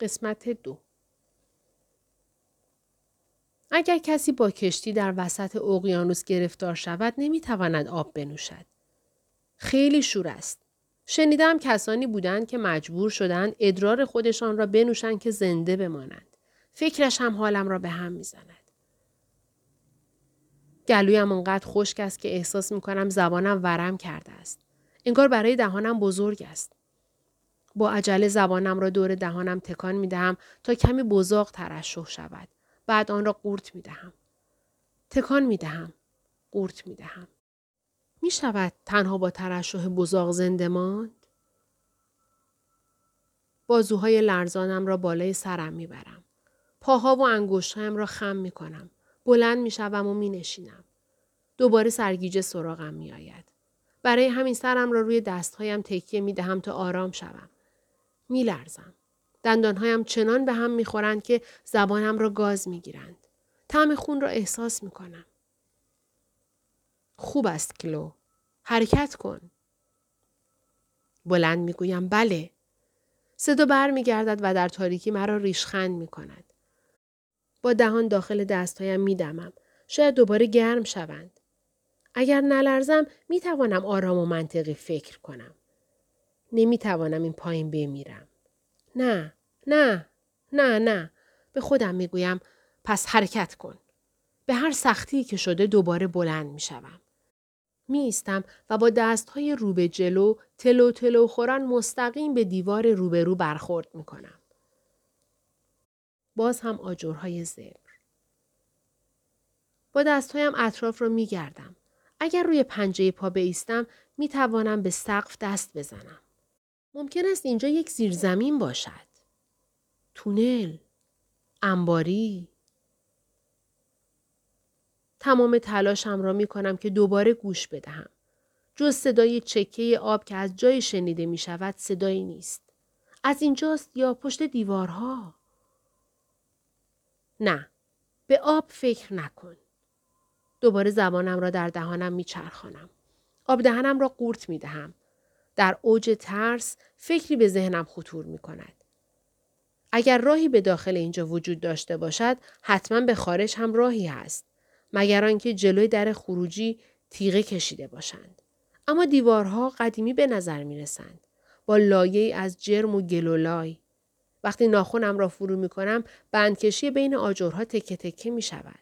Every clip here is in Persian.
قسمت دو اگر کسی با کشتی در وسط اقیانوس گرفتار شود نمی‌تواند آب بنوشد. خیلی شور است. شنیدم کسانی بودند که مجبور شدند ادرار خودشان را بنوشند که زنده بمانند. فکرش هم حالم را به هم می‌زند. گلویم انقدر خشک است که احساس می کنم زبانم ورم کرده است. انگار برای دهانم بزرگ است. با عجله زبانم را دور دهانم تکان می دهم تا کمی بزاق ترشح شود. بعد آن را قورت می دهم. تکان می دهم. قورت می دهم. می شود تنها با ترشح بزاق زنده ماند؟ بازوهای لرزانم را بالای سرم می برم. پاها و انگشتهایم را خم می کنم. بلند می شوم و می نشینم. دوباره سرگیجه سراغم می آید. برای همین سرم را روی دستهایم تکیه می دهم تا آرام شوم. می لرزم. دندانهایم چنان به هم می خورند که زبانم را گاز می گیرند. طعم خون را احساس می کنم. خوب است کلو. حرکت کن. بلند می گویم بله. صدا بر می گردد و در تاریکی مرا ریشخند می کند. با دهان داخل دستهایم می دمم. شاید دوباره گرم شوند. اگر نلرزم می توانم آرام و منطقی فکر کنم. نمی توانم این پایین بمیرم. نه، نه، نه، نه. به خودم می گویم پس حرکت کن. به هر سختی که شده دوباره بلند می شوم. می ایستم و با دستهای رو به جلو تلو تلو خوران مستقیم به دیوار روبرو برخورد می کنم. باز هم آجرهای زبر. با دستهایم اطراف را می گردم. اگر روی پنجه پا بیستم می توانم به سقف دست بزنم. ممکن است اینجا یک زیرزمین باشد. تونل. انباری. تمام تلاشم را می کنم که دوباره گوش بدهم. جز صدای چکه آب که از جای شنیده می شود صدایی نیست. از اینجاست یا پشت دیوارها؟ نه. به آب فکر نکن. دوباره زبانم را در دهانم میچرخانم. آب دهنم را قورت می دهم. در اوج ترس فکری به ذهنم خطور می کند. اگر راهی به داخل اینجا وجود داشته باشد حتما به خارج هم راهی هست. مگر آنکه جلوی در خروجی تیغه کشیده باشند. اما دیوارها قدیمی به نظر می رسند. با لایه از جرم و گلولای. وقتی ناخونم را فرو می کنم بندکشی بین آجرها تکه تکه می شود.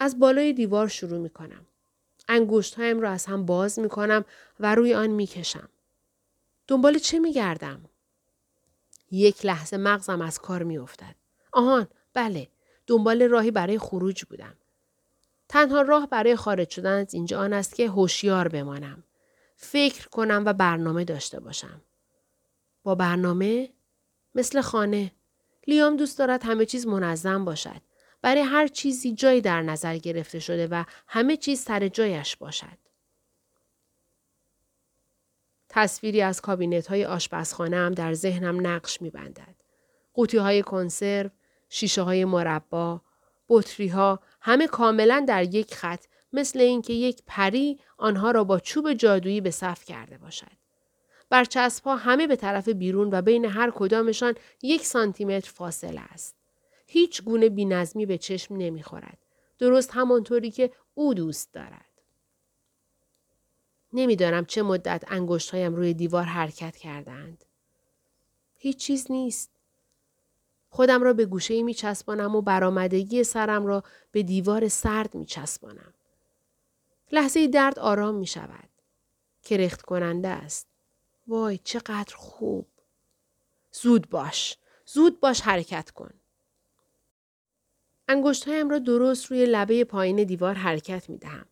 از بالای دیوار شروع می کنم. انگشتهایم را از هم باز می کنم و روی آن می کشم. دنبال چه می گردم؟ یک لحظه مغزم از کار می افتد. آهان بله دنبال راهی برای خروج بودم. تنها راه برای خارج شدن از اینجا آن است که هوشیار بمانم. فکر کنم و برنامه داشته باشم. با برنامه؟ مثل خانه. لیام دوست دارد همه چیز منظم باشد. برای هر چیزی جایی در نظر گرفته شده و همه چیز سر جایش باشد. تصویری از کابینت های آشپزخانه هم در ذهنم نقش می بندد. قوطی های کنسرو، شیشه های مربا، بطری ها همه کاملا در یک خط مثل اینکه یک پری آنها را با چوب جادویی به صف کرده باشد. برچسب ها همه به طرف بیرون و بین هر کدامشان یک سانتیمتر فاصله است. هیچ گونه بینظمی به چشم نمی‌خورد. درست همانطوری که او دوست دارد. نمی‌دانم چه مدت انگشتهایم روی دیوار حرکت کردند. هیچ چیز نیست. خودم را به گوشه می چسبانم و برآمدگی سرم را به دیوار سرد می چسبانم. لحظه درد آرام می شود. کرخت کننده است. وای چقدر خوب. زود باش. زود باش حرکت کن. انگشتهایم را درست روی لبه پایین دیوار حرکت می دهم.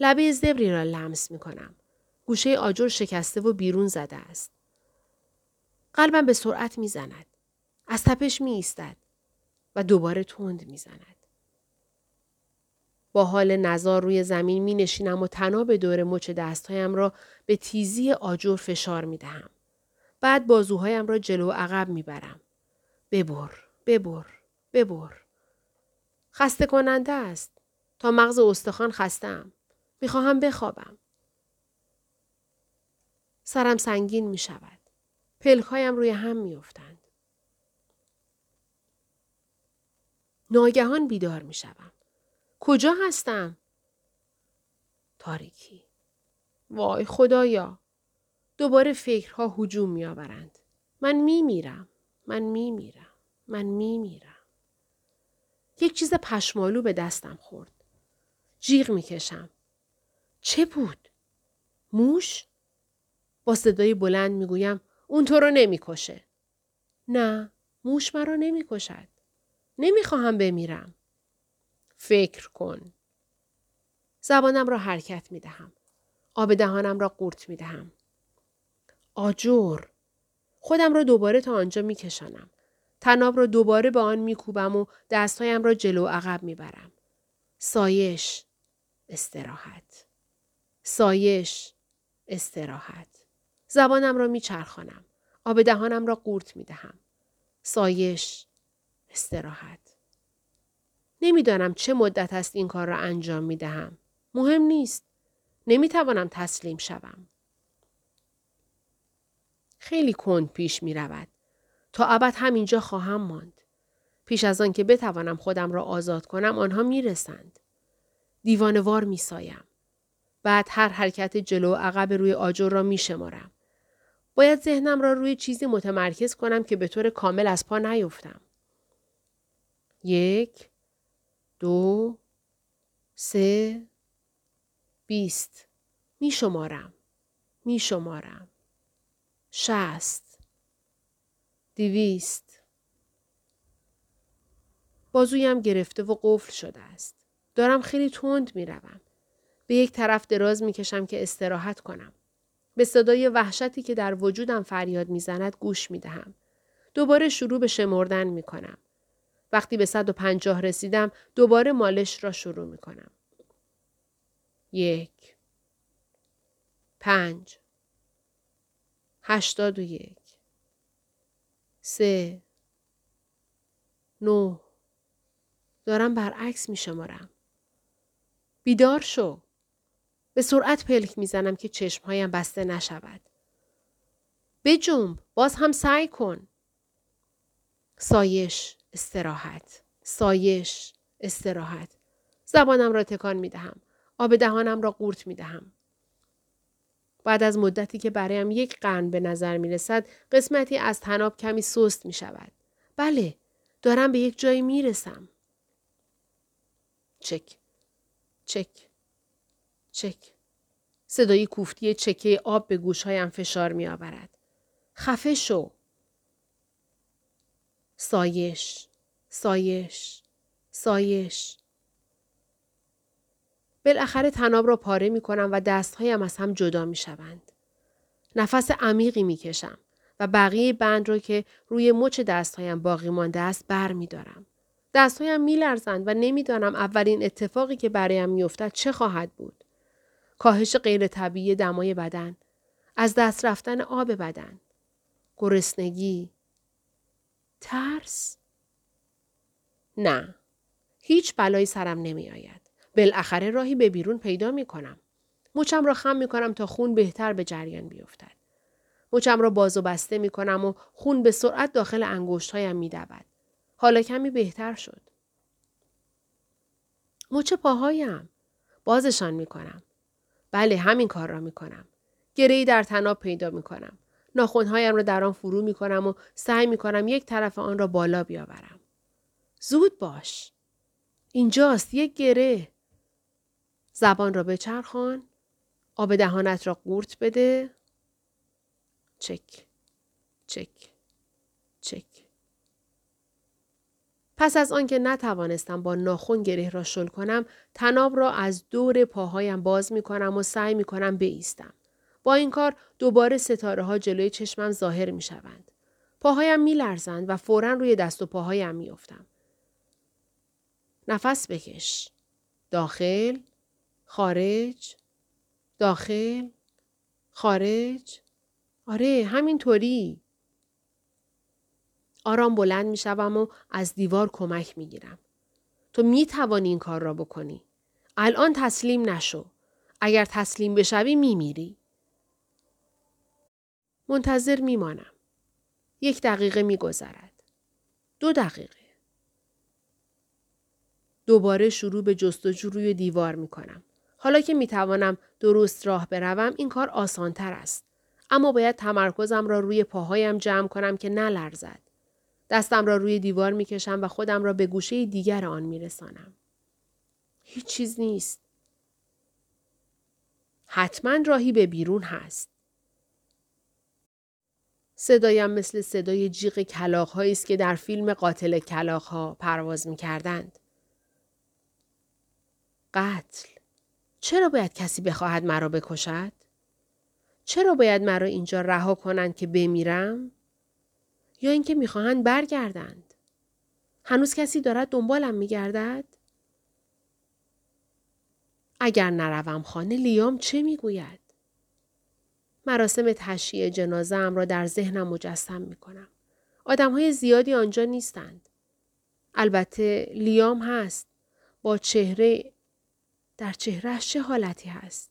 لبه زبری را لمس می کنم. گوشه آجر شکسته و بیرون زده است. قلبم به سرعت می زند. از تپش می ایستد و دوباره تند می زند. با حال نزار روی زمین می نشینم و تناب دور مچ دستهایم را به تیزی آجر فشار می دهم. بعد بازوهایم را جلو عقب می برم. ببر، ببر، ببر. خسته کننده است. تا مغز استخوان خستم. می‌خواهم بخوابم. سرم سنگین می شود. پلکایم روی هم میافتند. ناگهان بیدار می شوم. کجا هستم؟ تاریکی. وای خدایا. دوباره فکرها هجوم می آورند. من می میرم. من می میرم. من می میرم. یک چیز پشمالو به دستم خورد. جیغ می کشم. چه بود؟ موش؟ با صدای بلند می گویم اون تو رو نمی کشه. نه موش مرا نمی کشد. نمی خواهم بمیرم. فکر کن. زبانم را حرکت می دهم. آب دهانم را قورت می دهم. آجور. خودم را دوباره تا آنجا می کشانم. تناب را دوباره به آن می کوبم و دستهایم را جلو عقب می برم. سایش. استراحت. سایش. استراحت. زبانم را می چرخانم. آب دهانم را قورت می دهم. سایش. استراحت. نمی‌دانم چه مدت است این کار را انجام می دهم. مهم نیست. نمی توانم تسلیم شوم. خیلی کند پیش می رود. تا ابد همینجا خواهم ماند. پیش از آن که بتوانم خودم را آزاد کنم آنها می رسند. دیوانوار می سایم. بعد هر حرکت جلو و عقب روی آجر را می شمارم. باید ذهنم را روی چیزی متمرکز کنم که به طور کامل از پا نیفتم. یک، دو، سه، بیست. می شمارم. می. شست. دویست. بازویم گرفته و قفل شده است. دارم خیلی تند می روم. به یک طرف دراز می کشم که استراحت کنم. به صدای وحشتی که در وجودم فریاد می‌زند گوش می دهم. دوباره شروع به شمردن می کنم. وقتی به 150 رسیدم دوباره مالش را شروع می کنم. یک پنج هشتاد و یک سه نه دارم برعکس می شمارم. بیدار شو. به سرعت پلک می‌زنم که چشمهایم بسته نشود. بجنب باز هم سعی کن. سایش استراحت سایش استراحت زبانم را تکان می دهم. آب دهانم را قورت می دهم. بعد از مدتی که برایم یک قرن به نظر می رسد قسمتی از تناب کمی سست می شود. بله دارم به یک جایی می رسم. چک چک چک صدای کوفتی چکه آب به گوشهایم فشار می آورد. خفه شو. سایش سایش سایش بالاخره تناب را پاره می کنم و دستهایم از هم جدا می شوند. نفس عمیقی می کشم و بقیه بند را که روی مچ دستهایم باقی مانده است بر می دارم. دستهایم می لرزند و نمی‌دانم اولین اتفاقی که برایم می افتد چه خواهد بود. کاهش غیر طبیعی دمای بدن. از دست رفتن آب بدن. گرسنگی. ترس؟ نه. هیچ بلایی سرم نمی آید. بالاخره راهی به بیرون پیدا می کنم. مچم را خم می کنم تا خون بهتر به جریان بیفتد. مچم را باز و بسته می کنم و خون به سرعت داخل انگشت هایم می دود. حالا کمی بهتر شد. مچ پاهایم. بازشان می کنم. بله همین کار را می کنم. گرهی در تناب پیدا می کنم. ناخونهایم را در آن فرو می کنم و سعی می کنم یک طرف آن را بالا بیاورم. زود باش. اینجاست یک گره. زبان را بچرخان. آب دهانت را قورت بده. چک. چک. چک. پس از آنکه نتوانستم با ناخون گره را شل کنم تناب را از دور پاهایم باز می کنم و سعی می کنم بیستم. با این کار دوباره ستاره ها جلوی چشمم ظاهر می شوند. پاهایم می لرزند و فورا روی دست و پاهایم می افتم. نفس بکش. داخل. خارج. داخل. خارج. آره همینطوری. آرام بلند می شوم و از دیوار کمک می گیرم. تو می توانی این کار را بکنی. الان تسلیم نشو. اگر تسلیم بشوی می میری. منتظر می مانم. یک دقیقه می گذرد. دو دقیقه. دوباره شروع به جستجو روی دیوار می کنم. حالا که می توانم درست راه بروم این کار آسانتر است. اما باید تمرکزم را روی پاهایم جمع کنم که نلرزد. دستم را روی دیوار می کشم و خودم را به گوشه دیگر آن می رسانم. هیچ چیز نیست. حتما راهی به بیرون هست. صدایم مثل صدای جیغ کلاخ است که در فیلم قاتل کلاخ ها پرواز می کردند. قتل. چرا باید کسی بخواهد مرا بکشد؟ چرا باید مرا اینجا رها کنند که بمیرم؟ یا اینکه می‌خواهند برگردند؟ هنوز کسی دارد دنبالم میگردد؟ اگر نروم خانه لیام چه می‌گوید؟ مراسم تشییع جنازه ام را در ذهنم مجسم می کنم. آدم های زیادی آنجا نیستند. البته لیام هست. با چهره در چهرهش چه حالتی هست؟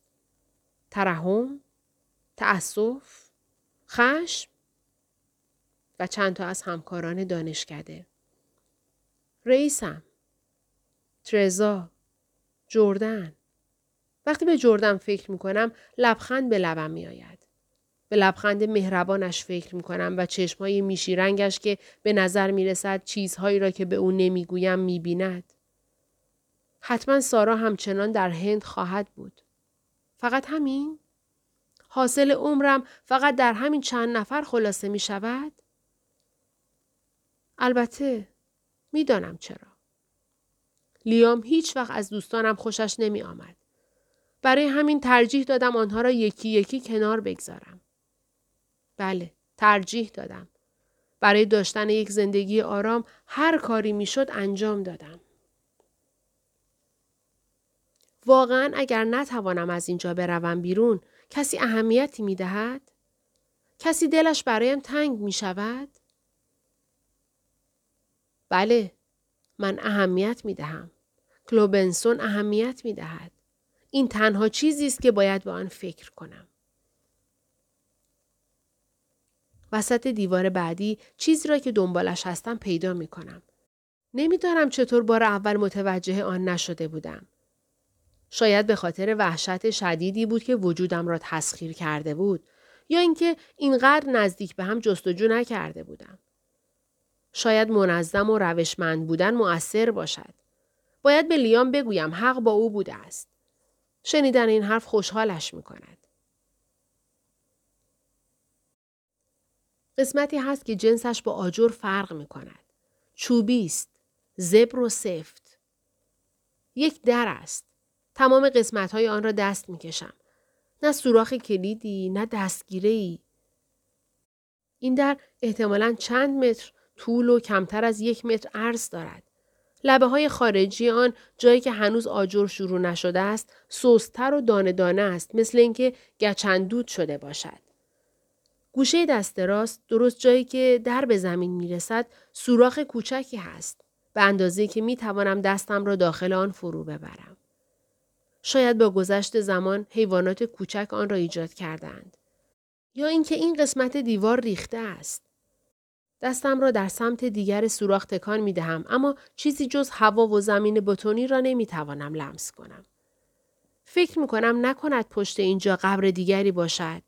ترحم؟ تأسف؟ خشم؟ و چند تا از همکاران دانشکده. رئیسم. ترزا. جردن. وقتی به جردن فکر می کنم لبخند به لبم می آید. به لبخند مهربانش فکر می کنم و چشمهای میشی رنگش که به نظر می رسد چیزهایی را که به او نمی‌گویم می بیند. حتما سارا همچنان در هند خواهد بود. فقط همین؟ حاصل عمرم فقط در همین چند نفر خلاصه می شود؟ البته می‌دانم چرا. لیام هیچ وقت از دوستانم خوشش نمی آمد. برای همین ترجیح دادم آنها را یکی یکی کنار بگذارم. بله، ترجیح دادم. برای داشتن یک زندگی آرام هر کاری می‌شد انجام دادم. واقعا اگر نتوانم از اینجا بروم بیرون کسی اهمیتی می دهد؟ کسی دلش برایم تنگ می شود؟ بله من اهمیت می دهم. کلوبنسون اهمیت می دهد. این تنها چیزی است که باید به آن فکر کنم. وسط دیوار بعدی چیزی را که دنبالش هستم پیدا می کنم. نمی‌دانم چطور بار اول متوجه آن نشده بودم. شاید به خاطر وحشت شدیدی بود که وجودم را تسخیر کرده بود یا اینکه اینقدر نزدیک به هم جستجو نکرده بودم. شاید منظم و روشمند بودن مؤثر باشد. باید به لیام بگویم حق با او بوده است. شنیدن این حرف خوشحالش می کند. قسمتی هست که جنسش با آجر فرق می کند. چوبی است. زبر و سفت. یک در است. تمام قسمت های آن را دست می کشم. نه سوراخ کلیدی، نه دستگیره ای. این در احتمالا چند متر طول و کمتر از یک متر عرض دارد. لبه های خارجی آن جایی که هنوز آجر شروع نشده است سوستر و دانه دانه است مثل اینکه گچندود شده باشد. گوشه دست راست درست جایی که در به زمین می رسد سوراخ کوچکی هست به اندازه که می توانم دستم را داخل آن فرو ببرم. شاید با گذشت زمان حیوانات کوچک آن را ایجاد کردند. یا اینکه این قسمت دیوار ریخته است. دستم را در سمت دیگر سوراخ تکان می دهم اما چیزی جز هوا و زمین بتونی را نمی توانم لمس کنم. فکر می کنم نکند پشت اینجا قبر دیگری باشد.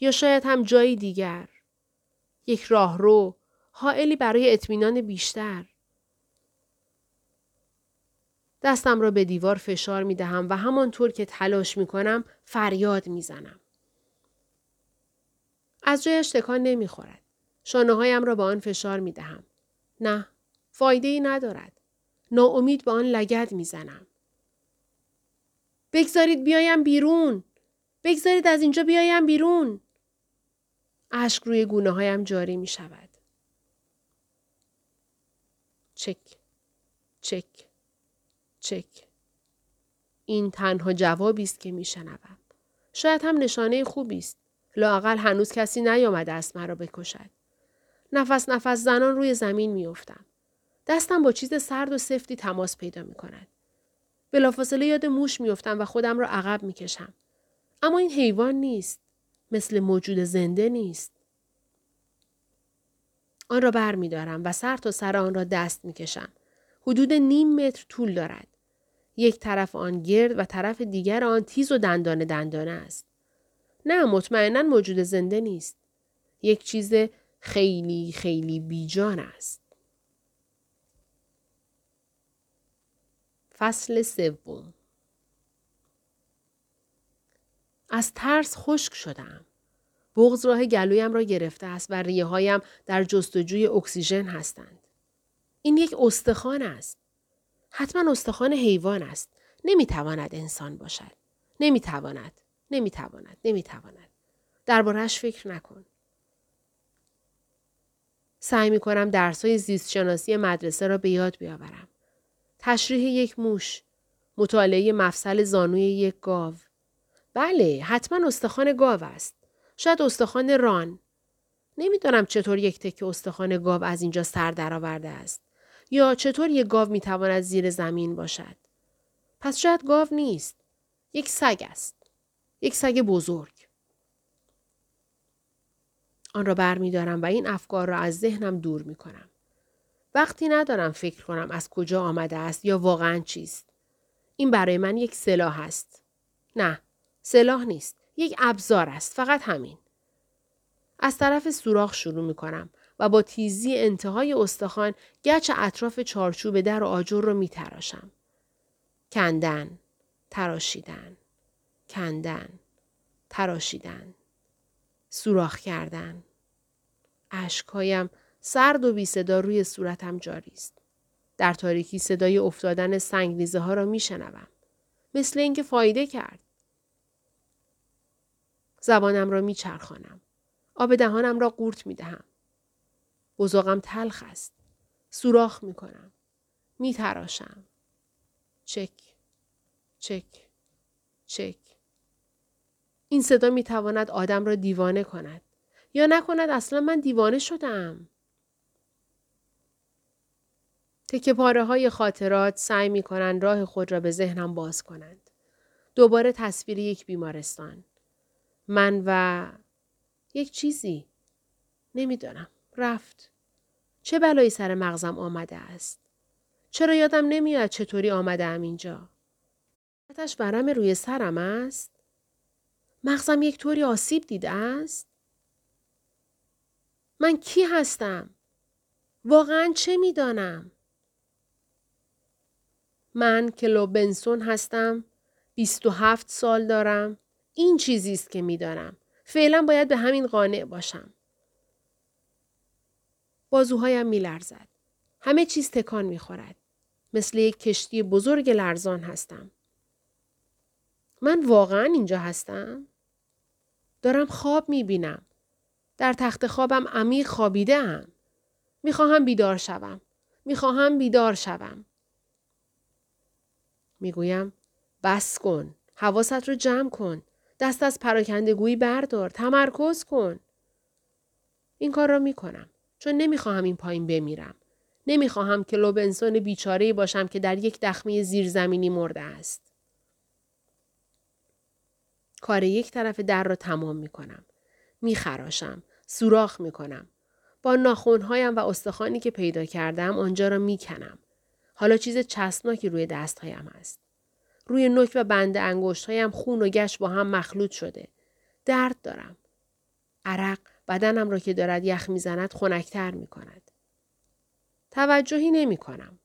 یا شاید هم جایی دیگر. یک راهرو، حائلی برای اطمینان بیشتر. دستم را به دیوار فشار می دهم و همانطور که تلاش می کنم فریاد می زنم. از جایش تکان نمی خورد. شانه هایم را به آن فشار می دهم. نه، فایده ای ندارد. ناامید به آن لگد می زنم. بگذارید بیایم بیرون. بگذارید از اینجا بیایم بیرون. اشک روی گونه هایم جاری می شود. چک. چک. چک. این تنها جوابی است که میشنوم. شاید هم نشانه خوبی است. لاقل هنوز کسی نیامده است مرا بکشد. نفس نفس زنان روی زمین میافتم. دستم با چیز سرد و سفتی تماس پیدا می کند. بلافاصله یاد موش میافتم و خودم را عقب می‌کشم. اما این حیوان نیست. مثل موجود زنده نیست. آن را بر می و سر تا سر آن را دست می کشم. حدود نیم متر طول دارد. یک طرف آن گرد و طرف دیگر آن تیز و دندانه دندانه است. نه مطمئنا موجود زنده نیست. یک چیز خیلی خیلی بیجان است. فصل سوم از ترس خشک شدم. بغز راه گلویم را گرفته است و ریه هایم در جستجوی اکسیژن هستند. این یک استخوان است. حتما استخوان حیوان است. نمی‌تواند انسان باشد. نمی‌تواند. نمی‌تواند. نمی‌تواند. دربارهش فکر نکن. سعی می کنم درس های زیست شناسی مدرسه را به یاد بیاورم. تشریح یک موش. مطالعه مفصل زانوی یک گاو. بله حتما استخوان گاو است. شاید استخوان ران. نمی‌دانم چطور یک تکه استخوان گاو از اینجا سر درآورده است. یا چطور یک گاو می‌تواند زیر زمین باشد. پس شاید گاو نیست. یک سگ است. یک سگ بزرگ. آن را بر می دارم و این افکار را از ذهنم دور می کنم. وقتی ندارم فکر کنم از کجا آمده است یا واقعا چیست. این برای من یک سلاح است. نه، سلاح نیست. یک ابزار است. فقط همین. از طرف سوراخ شروع می کنم و با تیزی انتهای استخوان گچ اطراف چارچوب در و آجر رو می تراشم. کندن، تراشیدن، کندن، تراشیدن. سوراخ کردن. اشکهایم سرد و بی صدا روی صورتم جاری است. در تاریکی صدای افتادن سنگریزه ها را می شنوم. مثل اینکه فایده کرد. زبانم را می چرخانم. آب دهانم را قورت می دهم. بزاقم تلخ است. سوراخ می کنم. می تراشم. چک. چک. چک. این صدا می تواند آدم را دیوانه کند. یا نکند اصلا من دیوانه شدم. تکه پاره های خاطرات سعی می کنند راه خود را به ذهنم باز کنند. دوباره تصویر یک بیمارستان. من و یک چیزی. نمی‌دانم. رفت. چه بلایی سر مغزم آمده است؟ چرا یادم نمیاد چطوری آمده ام اینجا؟ آتش برم روی سرم است؟ مغزم یک طوری آسیب دیده است؟ من کی هستم؟ واقعا چه می‌دانم؟ من کلو بنسون هستم. 27 سال دارم. این چیزی است که می‌دانم. فعلا باید به همین قانع باشم. بازوهایم میلرزد. همه چیز تکان می‌خورد. مثل یک کشتی بزرگ لرزان هستم. من واقعا اینجا هستم؟ دارم خواب می‌بینم. در تخت خوابم عمیق خوابیده ام. می‌خواهم بیدار شوم. می‌خواهم بیدار شوم. می‌گویم بس کن. حواست رو جمع کن. دست از پراکندگویی بردار. تمرکز کن. این کار را می‌کنم. چون نمی‌خواهم این پایین بمیرم. نمی‌خواهم که لوبنسون بیچاره باشم که در یک دخمه زیرزمینی مرده است. کار یک طرف در را تمام می کنم. می خراشم. سوراخ می کنم. با ناخونهایم و استخوانی که پیدا کردم آنجا را می کنم. حالا چیز چسبناکی روی دستهایم است. روی نوک و بند انگشتهایم خون و گشت با هم مخلوط شده. درد دارم. عرق بدنم را که دارد یخ می‌زند خنکتر می کند. توجهی نمی کنم.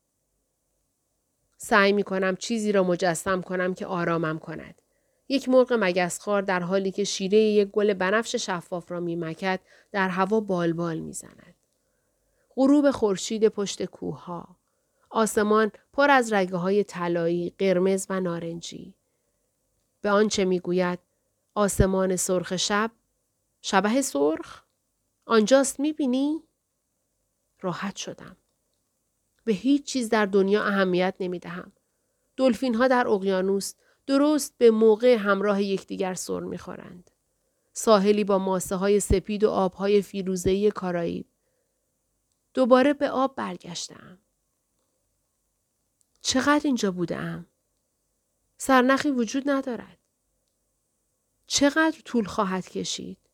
سعی می کنم چیزی را مجسم کنم که آرامم کند. یک مرغ مگسخوار در حالی که شیره یک گل بنفش شفاف را میمکد در هوا بالبال می‌زند. غروب خورشید پشت کوهها. آسمان پر از رگه های طلایی، قرمز و نارنجی. به آنچه می‌گوید آسمان سرخ شب شبه سرخ آنجاست می‌بینی؟ راحت شدم. به هیچ چیز در دنیا اهمیت نمی دهم. دلفین ها در اقیانوس درست به موقع همراه یکدیگر سر می‌خورند. ساحلی با ماسه های سپید و آبهای فیروزهی کارائیب. دوباره به آب برگشتم. چقدر اینجا بودم؟ سرنخی وجود ندارد. چقدر طول خواهد کشید؟